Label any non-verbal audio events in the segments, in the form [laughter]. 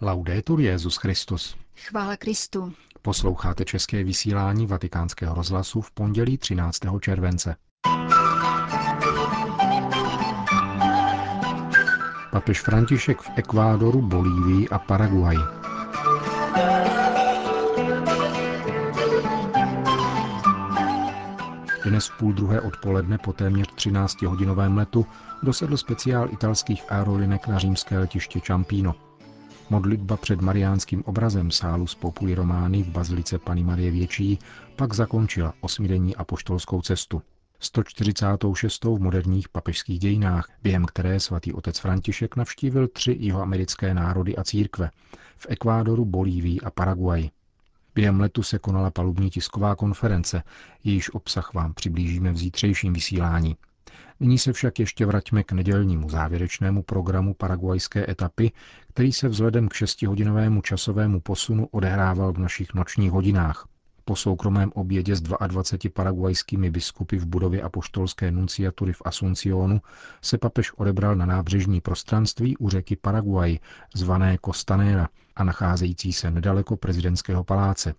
Laudetur Jezus Christus. Chvála Kristu. Posloucháte české vysílání Vatikánského rozhlasu v pondělí 13. července. Papež František v Ekvádoru, Bolívii a Paraguaji. Dnes v půl druhé odpoledne po téměř 13-hodinovém letu dosedl speciál italských aerolinek na římské letiště Čampíno. Modlitba před mariánským obrazem sálu z Populi Romány v bazilice Pany Marie Větší pak zakončila osmidenní apoštolskou cestu. 146. v moderních papežských dějinách, během které svatý otec František navštívil tři jihoamerické národy a církve v Ekvádoru, Bolívii a Paraguaji. Během letu se konala palubní tisková konference, jejíž obsah vám přiblížíme v zítřejším vysílání. Nyní se však ještě vraťme k nedělnímu závěrečnému programu paraguajské etapy, který se vzhledem k šestihodinovému časovému posunu odehrával v našich nočních hodinách. Po soukromém obědě s 22 paraguajskými biskupy v budově apoštolské nunciatury v Asuncionu se papež odebral na nábřežní prostranství u řeky Paraguay, zvané Costanera a nacházející se nedaleko prezidentského paláce,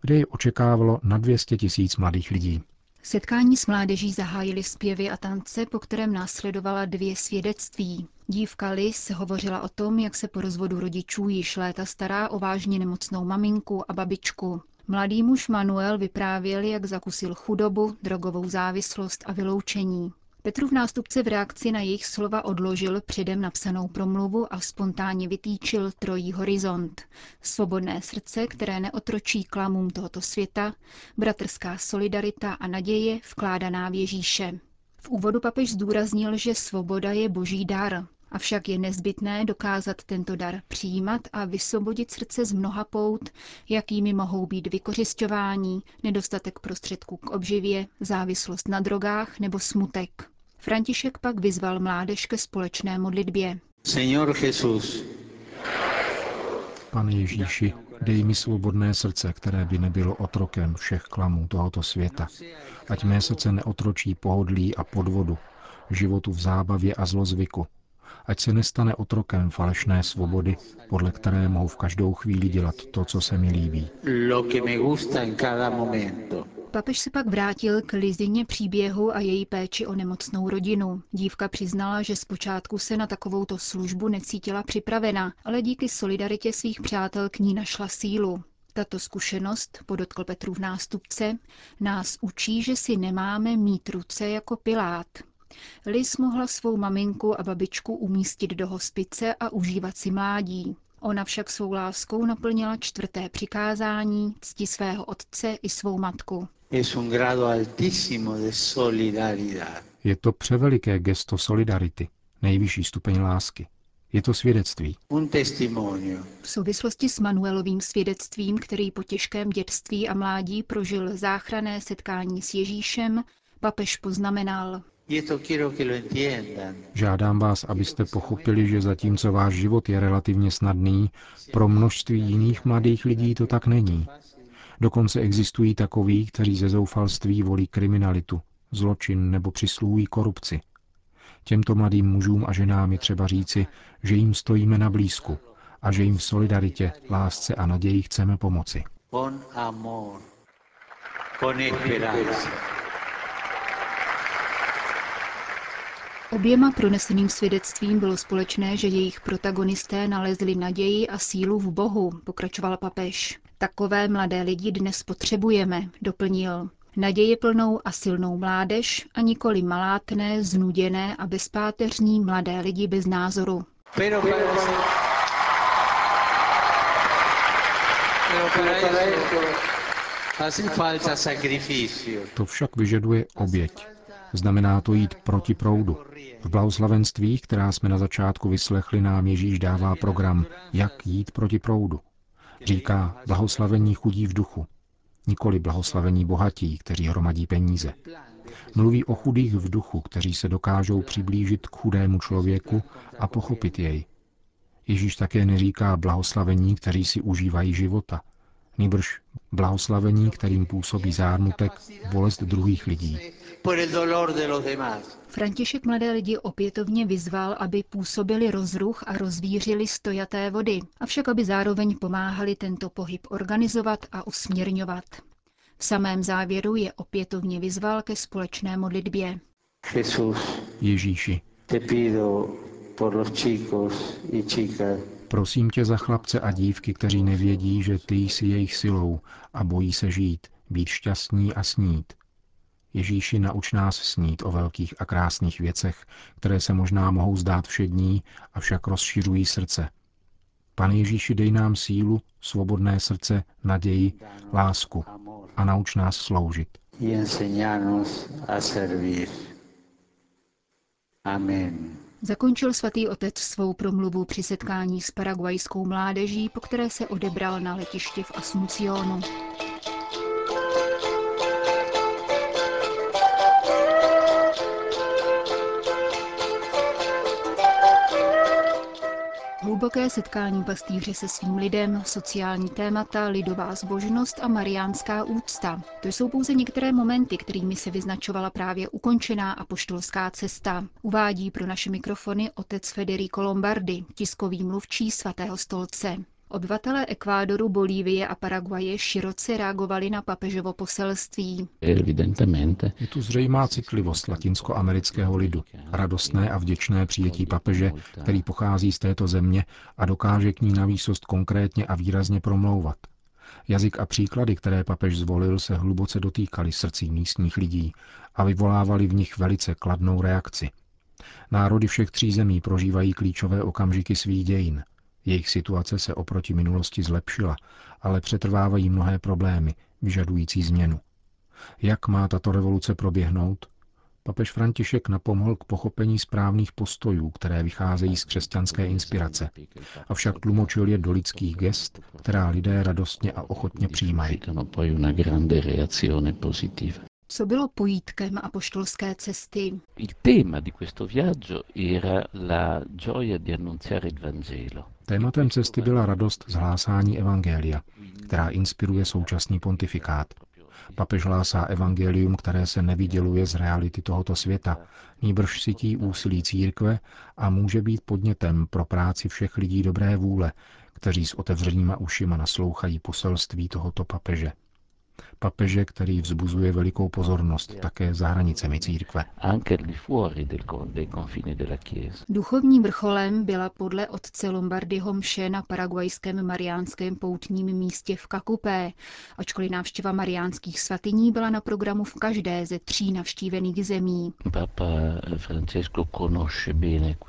kde je očekávalo na 200 tisíc mladých lidí. Setkání s mládeží zahájili zpěvy a tance, po kterém následovala dvě svědectví. Dívka Liz hovořila o tom, jak se po rozvodu rodičů již léta stará o vážně nemocnou maminku a babičku. Mladý muž Manuel vyprávěl, jak zakusil chudobu, drogovou závislost a vyloučení. Petrův nástupce v reakci na jejich slova odložil předem napsanou promluvu a spontánně vytýčil trojí horizont. Svobodné srdce, které neotročí klamům tohoto světa, bratrská solidarita a naděje vkládaná v Ježíše. V úvodu papež zdůraznil, že svoboda je boží dar, Avšak je nezbytné dokázat tento dar přijímat a vysvobodit srdce z mnoha pout, jakými mohou být vykořišťování, nedostatek prostředků k obživě, závislost na drogách nebo smutek. František pak vyzval mládež ke společné modlitbě. Señor Jesús, Pane Ježíši, dej mi svobodné srdce, které by nebylo otrokem všech klamů tohoto světa. Ať mé srdce neotročí pohodlí a podvodu, životu v zábavě a zlozvyku, ať se nestane otrokem falešné svobody, podle které mohu v každou chvíli dělat to, co se mi líbí. lo que me gusta en cada momento. Papež se pak vrátil k Lizině příběhu a její péči o nemocnou rodinu. Dívka přiznala, že zpočátku se na takovouto službu necítila připravena, ale díky solidaritě svých přátel k ní našla sílu. Tato zkušenost, podotkl Petrův nástupce, nás učí, že si nemáme mít ruce jako Pilát. Liz mohla svou maminku a babičku umístit do hospice a užívat si mládí. Ona však svou láskou naplnila čtvrté přikázání, cti svého otce i svou matku. Es un grado altísimo de solidaridad. Je to převeliké gesto solidarity, nejvyšší stupeň lásky. Je to svědectví. Un testimonio. V souvislosti s Manuelovým svědectvím, který po těžkém dětství a mládí prožil záchrané setkání s Ježíšem, papež poznamenal, Žádám vás, abyste pochopili, že zatímco váš život je relativně snadný, pro množství jiných mladých lidí to tak není. Dokonce existují takoví, kteří ze zoufalství volí kriminalitu, zločin nebo přisluhují korupci. Těmto mladým mužům a ženám je třeba říci, že jim stojíme na blízku a že jim v solidaritě, lásce a naději chceme pomoci. Con amor. Con esperanza. Oběma proneseným svědectvím bylo společné, že jejich protagonisté nalezli naději a sílu v Bohu, pokračoval papež. Takové mladé lidi dnes potřebujeme, doplnil. Naděje plnou a silnou mládež a nikoli malátné, znuděné a bezpáteřní mladé lidi bez názoru. To však vyžaduje oběť. Znamená to jít proti proudu. V blahoslavenstvích, která jsme na začátku vyslechli, nám Ježíš dává program, jak jít proti proudu. Říká blahoslavení chudí v duchu, nikoli blahoslavení bohatí, kteří hromadí peníze. Mluví o chudých v duchu, kteří se dokážou přiblížit k chudému člověku a pochopit jej. Ježíš také neříká blahoslavení, kteří si užívají života. Nýbrž blahoslavení, kterým působí zármutek bolest druhých lidí. František mladé lidi opětovně vyzval, aby působili rozruch a rozvířili stojaté vody, avšak aby zároveň pomáhali tento pohyb organizovat a usměrňovat. V samém závěru je opětovně vyzval ke společné modlitbě. Ježíši, prosím tě za chlapce a dívky, kteří nevědí, že ty jsi jejich silou a bojí se žít, být šťastní a snít. Ježíši, nauč nás snít o velkých a krásných věcech, které se možná mohou zdát všední, avšak rozšiřují srdce. Pane Ježíši, dej nám sílu, svobodné srdce, naději, lásku a nauč nás sloužit. Amen. Zakončil svatý otec svou promluvu při setkání s paraguajskou mládeží, po které se odebral na letiště v Asuncionu. Hluboké setkání pastýře se svým lidem, sociální témata, lidová zbožnost a mariánská úcta. To jsou pouze některé momenty, kterými se vyznačovala právě ukončená apoštolská cesta. Uvádí pro naše mikrofony otec Federico Lombardi, tiskový mluvčí svatého stolce. Obyvatelé Ekvádoru, Bolívie a Paraguaje široce reagovali na papežovo poselství. Je tu zřejmá citlivost latinskoamerického lidu, radostné a vděčné přijetí papeže, který pochází z této země a dokáže k ní na výsost konkrétně a výrazně promlouvat. Jazyk a příklady, které papež zvolil, se hluboce dotýkali srdcí místních lidí a vyvolávali v nich velice kladnou reakci. Národy všech tří zemí prožívají klíčové okamžiky svých dějin – jejich situace se oproti minulosti zlepšila, ale přetrvávají mnohé problémy, vyžadující změnu. Jak má tato revoluce proběhnout? Papež František napomohl k pochopení správných postojů, které vycházejí z křesťanské inspirace, avšak tlumočil je do lidských gest, která lidé radostně a ochotně přijímají. Co bylo pojítkem apoštolské cesty? Tématem cesty byla radost z hlásání Evangelia, která inspiruje současný pontifikát. Papež hlásá evangelium, které se nevyděluje z reality tohoto světa, nýbrž sytí úsilí církve a může být podnětem pro práci všech lidí dobré vůle, kteří s otevřenýma ušima naslouchají poselství tohoto papeže papeže, který vzbuzuje velikou pozornost také za hranicemi církve. Duchovním vrcholem byla podle otce Lombardyho mše na paraguajském mariánském poutním místě v Kakupé, ačkoliv návštěva mariánských svatyní byla na programu v každé ze tří navštívených zemí.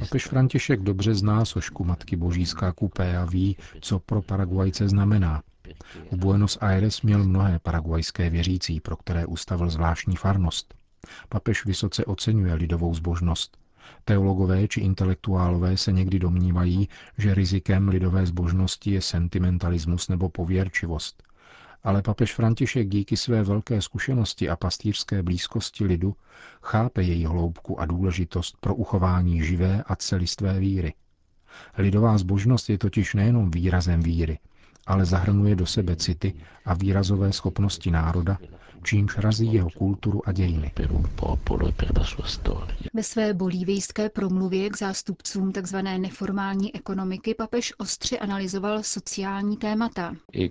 Papež František dobře zná sošku Matky Boží z Kakupé a ví, co pro Paraguajce znamená. V Buenos Aires měl mnohé paraguajské věřící, pro které ustavil zvláštní farnost. Papež vysoce oceňuje lidovou zbožnost. Teologové či intelektuálové se někdy domnívají, že rizikem lidové zbožnosti je sentimentalismus nebo pověrčivost. Ale papež František díky své velké zkušenosti a pastýřské blízkosti lidu chápe její hloubku a důležitost pro uchování živé a celistvé víry. Lidová zbožnost je totiž nejenom výrazem víry, ale zahrnuje do sebe city a výrazové schopnosti národa, čímž razí jeho kulturu a dějiny. Ve své bolívijské promluvě k zástupcům tzv. neformální ekonomiky papež ostře analyzoval sociální témata. E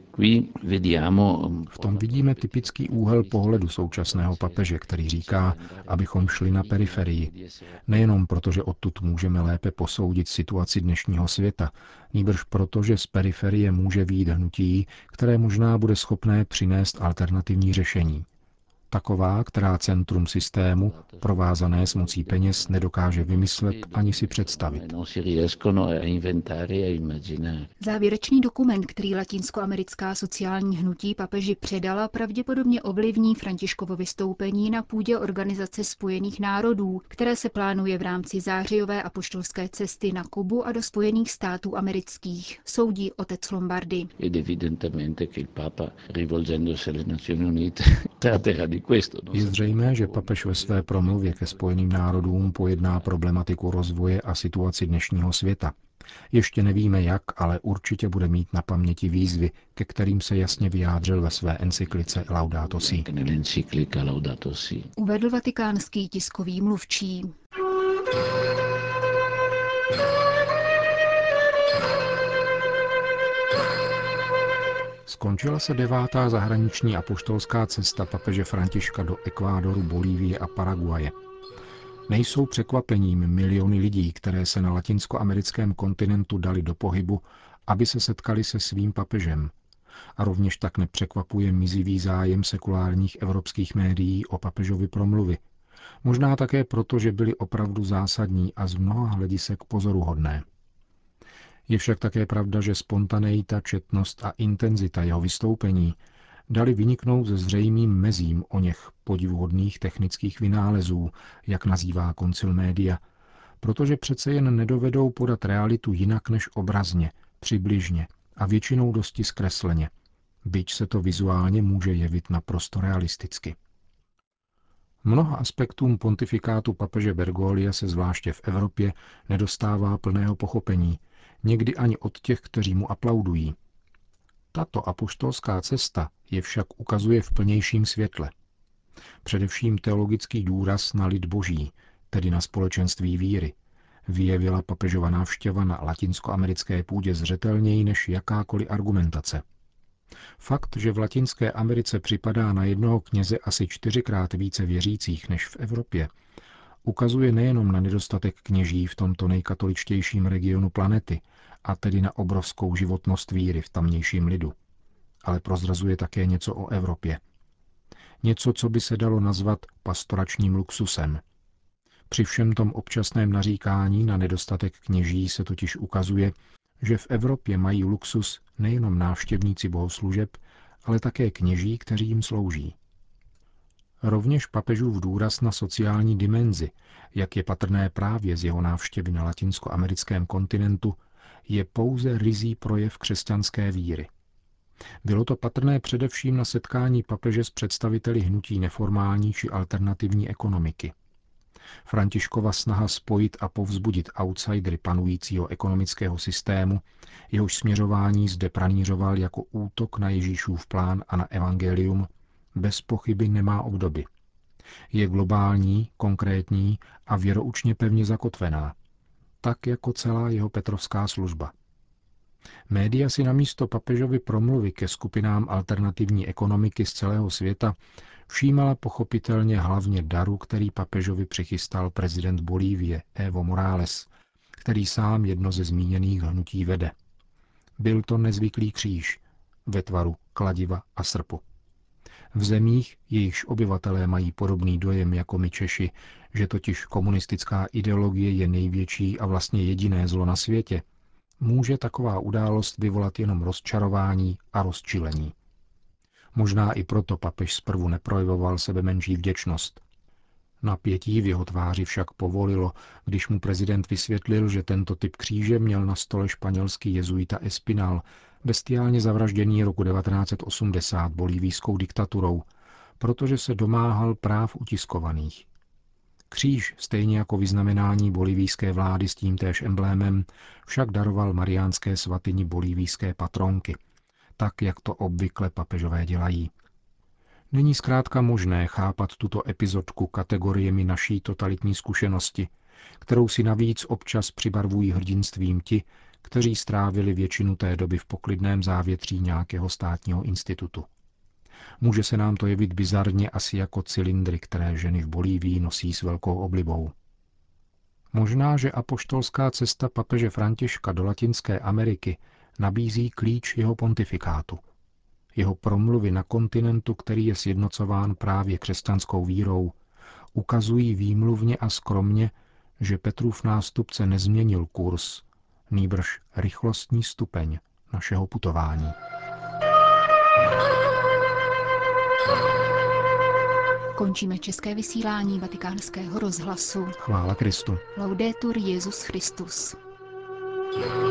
v tom vidíme typický úhel pohledu současného papeže, který říká, abychom šli na periferii. Nejenom proto, že odtud můžeme lépe posoudit situaci dnešního světa, nýbrž proto, že z periferie může výjít hnutí, které možná bude schopné přinést alternativní řešení. Taková, která centrum systému, provázané s mocí peněz, nedokáže vymyslet ani si představit. Závěrečný dokument, který latinskoamerická sociální hnutí papeži předala, pravděpodobně ovlivní Františkovo vystoupení na půdě Organizace spojených národů, které se plánuje v rámci zářijové apoštolské cesty na Kubu a do Spojených států amerických, soudí otec Lombardy. [laughs] Je zřejmé, že papež ve své promluvě ke Spojeným národům pojedná problematiku rozvoje a situaci dnešního světa. Ještě nevíme jak, ale určitě bude mít na paměti výzvy, ke kterým se jasně vyjádřil ve své encyklice Laudato Si. Uvedl vatikánský tiskový mluvčí. Skončila se devátá zahraniční apoštolská cesta papeže Františka do Ekvádoru, Bolívie a Paraguaje. Nejsou překvapením miliony lidí, které se na latinskoamerickém kontinentu dali do pohybu, aby se setkali se svým papežem. A rovněž tak nepřekvapuje mizivý zájem sekulárních evropských médií o papežovi promluvy. Možná také proto, že byly opravdu zásadní a z mnoha hledisek pozoruhodné. Je však také pravda, že spontaneita, četnost a intenzita jeho vystoupení dali vyniknout ze zřejmým mezím o něch podivuhodných technických vynálezů, jak nazývá koncil média, protože přece jen nedovedou podat realitu jinak než obrazně, přibližně a většinou dosti zkresleně, byť se to vizuálně může jevit naprosto realisticky. Mnoha aspektům pontifikátu papeže Bergolia se zvláště v Evropě nedostává plného pochopení, někdy ani od těch, kteří mu aplaudují. Tato apoštolská cesta je však ukazuje v plnějším světle. Především teologický důraz na lid boží, tedy na společenství víry, vyjevila papežova návštěva na latinskoamerické půdě zřetelněji než jakákoliv argumentace. Fakt, že v Latinské Americe připadá na jednoho kněze asi čtyřikrát více věřících než v Evropě, ukazuje nejenom na nedostatek kněží v tomto nejkatoličtějším regionu planety, a tedy na obrovskou životnost víry v tamnějším lidu, ale prozrazuje také něco o Evropě. Něco, co by se dalo nazvat pastoračním luxusem. Při všem tom občasném naříkání na nedostatek kněží se totiž ukazuje, že v Evropě mají luxus nejenom návštěvníci bohoslužeb, ale také kněží, kteří jim slouží. Rovněž papežův důraz na sociální dimenzi, jak je patrné právě z jeho návštěvy na latinskoamerickém kontinentu, je pouze rizí projev křesťanské víry. Bylo to patrné především na setkání papeže s představiteli hnutí neformální či alternativní ekonomiky. Františkova snaha spojit a povzbudit outsidery panujícího ekonomického systému, jehož směřování zde pranířoval jako útok na Ježíšův plán a na evangelium, bez pochyby nemá obdoby. Je globální, konkrétní a věroučně pevně zakotvená, tak jako celá jeho petrovská služba. Média si namísto papežovy promluvy ke skupinám alternativní ekonomiky z celého světa všímala pochopitelně hlavně daru, který papežovi přichystal prezident Bolívie Evo Morales, který sám jedno ze zmíněných hnutí vede. Byl to nezvyklý kříž ve tvaru kladiva a srpu. V zemích, jejichž obyvatelé mají podobný dojem jako my Češi, že totiž komunistická ideologie je největší a vlastně jediné zlo na světě, může taková událost vyvolat jenom rozčarování a rozčilení. Možná i proto papež zprvu neprojevoval sebe menší vděčnost. Napětí v jeho tváři však povolilo, když mu prezident vysvětlil, že tento typ kříže měl na stole španělský jezuita Espinal, bestiálně zavražděný roku 1980 bolívijskou diktaturou, protože se domáhal práv utiskovaných. Kříž, stejně jako vyznamenání bolivijské vlády s tímtéž emblémem, však daroval mariánské svatyni bolivijské patronky, tak jak to obvykle papežové dělají. Není zkrátka možné chápat tuto epizodku kategoriemi naší totalitní zkušenosti, kterou si navíc občas přibarvují hrdinstvím ti, kteří strávili většinu té doby v poklidném závětří nějakého státního institutu. Může se nám to jevit bizarně asi jako cylindry, které ženy v Bolívii nosí s velkou oblibou. Možná, že apoštolská cesta papeže Františka do Latinské Ameriky nabízí klíč jeho pontifikátu. Jeho promluvy na kontinentu, který je sjednocován právě křesťanskou vírou, ukazují výmluvně a skromně, že Petrův nástupce nezměnil kurz, nýbrž rychlostní stupeň našeho putování. Končíme české vysílání vatikánského rozhlasu. Chvála Kristu. Laudetur Jezus Christus. thank you